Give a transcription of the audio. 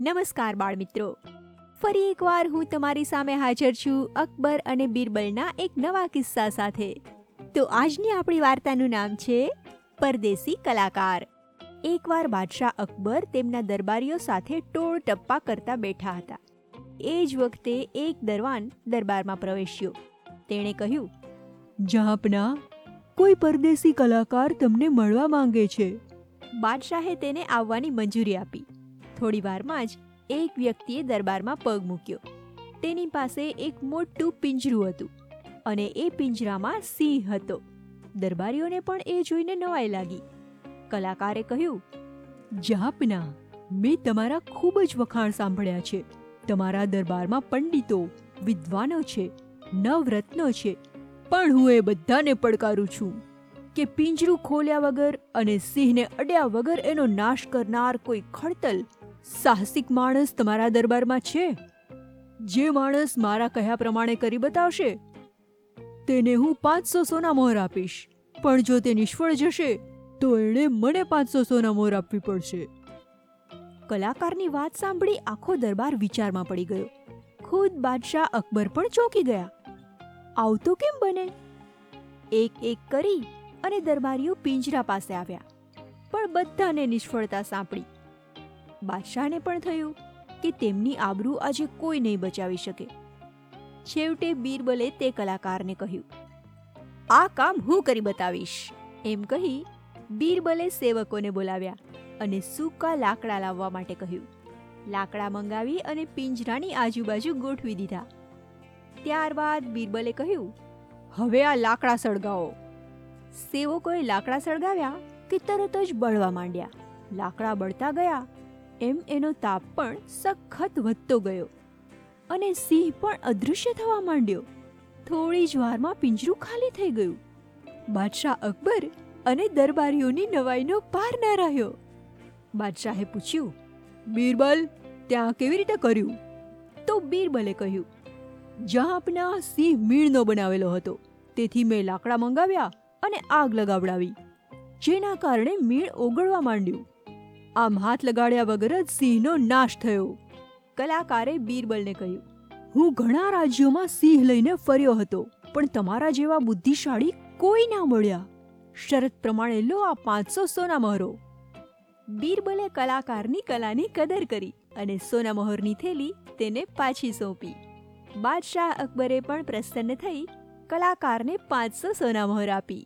નમસ્કાર બાળ મિત્રો ફરી એકવાર હું તમારી સામે હાજર છું અકબર અને બિરબલના એક નવા કિસ્સા સાથે. તો આજની આપણી વાર્તાનું નામ છે, પરદેશી કલાકાર. એકવાર બાદશાહ અકબર તેમના દરબારીઓ સાથે ટોળ ટપ્પા કરતા બેઠા હતા. એ જ વખતે એક દરવાન દરબારમાં પ્રવેશ્યો. તેણે કહ્યું જહાપના કોઈ પરદેશી કલાકાર તમને મળવા માંગે છે. બાદશાહે તેને આવવાની મંજૂરી આપી. થોડી વારમાં જ એક વ્યક્તિએ દરબારમાં પગ મૂક્યો. તેની પાસે એક મોટું પિંજરું હતું અને એ પિંજરામાં સિંહ હતો. દરબારીઓને પણ એ જોઈને નવાઈ લાગી. કલાકારે કહ્યું, જાપના, મેં તમારા ખૂબ જ વખાણ સાંભળ્યા છે. તમારા દરબારમાં પંડિતો, વિદ્વાનો છે, નવરત્નો છે, પણ હું એ બધાને પડકારું છું કે પિંજરું ખોલ્યા વગર અને સિંહને અડ્યા વગર એનો નાશ કરનાર કોઈ ખડતલ સાહસિક માણસ તમારા દરબારમાં છે. જે માણસ મારા કહ્યા પ્રમાણે કરી બતાવશે, તેને હું પાંચસો સોના મોહર આપીશ. પણ જો તે નિષ્ફળ જશે, તો એણે મને પાંચસો સોના મોહર આપવી પડશે. કલાકારની વાત સાંભળી આખો દરબાર વિચારમાં પડી ગયો. ખુદ બાદશાહ અકબર પણ ચોંકી ગયા. આવું તો કેમ બને? એક એક કરી અને દરબારીઓ પિંજરા પાસે આવ્યા. પણ બધાને નિષ્ફળતા સાંપડી. બાદશાહને પણ થયું કે તેમની આબરૂ આજે કોઈ નહીં બચાવી શકે. છેવટે બીરબલે તે કલાકારને કહ્યું, આ કામ હું કરી બતાવીશ. એમ કહી બીરબલે સેવકોને બોલાવ્યા અને સૂકા લાકડા લાવવા માટે કહ્યું, લાકડા મંગાવી અને પિંજરાની આજુબાજુ ગોઠવી દીધા. ત્યારબાદ બીરબલે કહ્યું, હવે આ લાકડા સળગાવો. સેવકોએ લાકડા સળગાવ્યા કે તરત જ બળવા માંડ્યા. લાકડા બળતા ગયા એમ એનો તાપ પણ સખત વધતો ગયો. અને સિંહ પણ અદૃશ્ય થવા માંડ્યો. થોડી જ વારમાં પિંજરું ખાલી થઈ ગયું. બાદશાહ અકબર અને દરબારીઓની નવાઈનો પાર ન રહ્યો. બાદશાહે પૂછ્યું, બીરબલ, ત્યાં કેવી રીતે કર્યું? તો બીરબલે કહ્યું જહાપના સિંહ મીણનો બનાવેલો હતો, તેથી મેં લાકડા મંગાવ્યા અને આગ લગાવડાવી, જેના કારણે મીણ ઓગળવા માંડ્યું. આમ હાથ લગાડ્યા વગર જ સિંહનો નાશ થયો. કલાકારે બીરબલને કહ્યું, હું ઘણા રાજ્યોમાં સિંહ લઈને ફર્યો હતો, પણ તમારા જેવા બુદ્ધિશાળી કોઈ ના મળ્યા. શરત પ્રમાણે લો આ પાંચસો સોના મહોરો. બીરબલે કલાકારની કલાની કદર કરી અને સોના મહોરની થેલી તેને પાછી સોંપી. બાદશાહ અકબરે પણ પ્રસન્ન થઈ કલાકારને પાંચસો સોના મહોર આપી.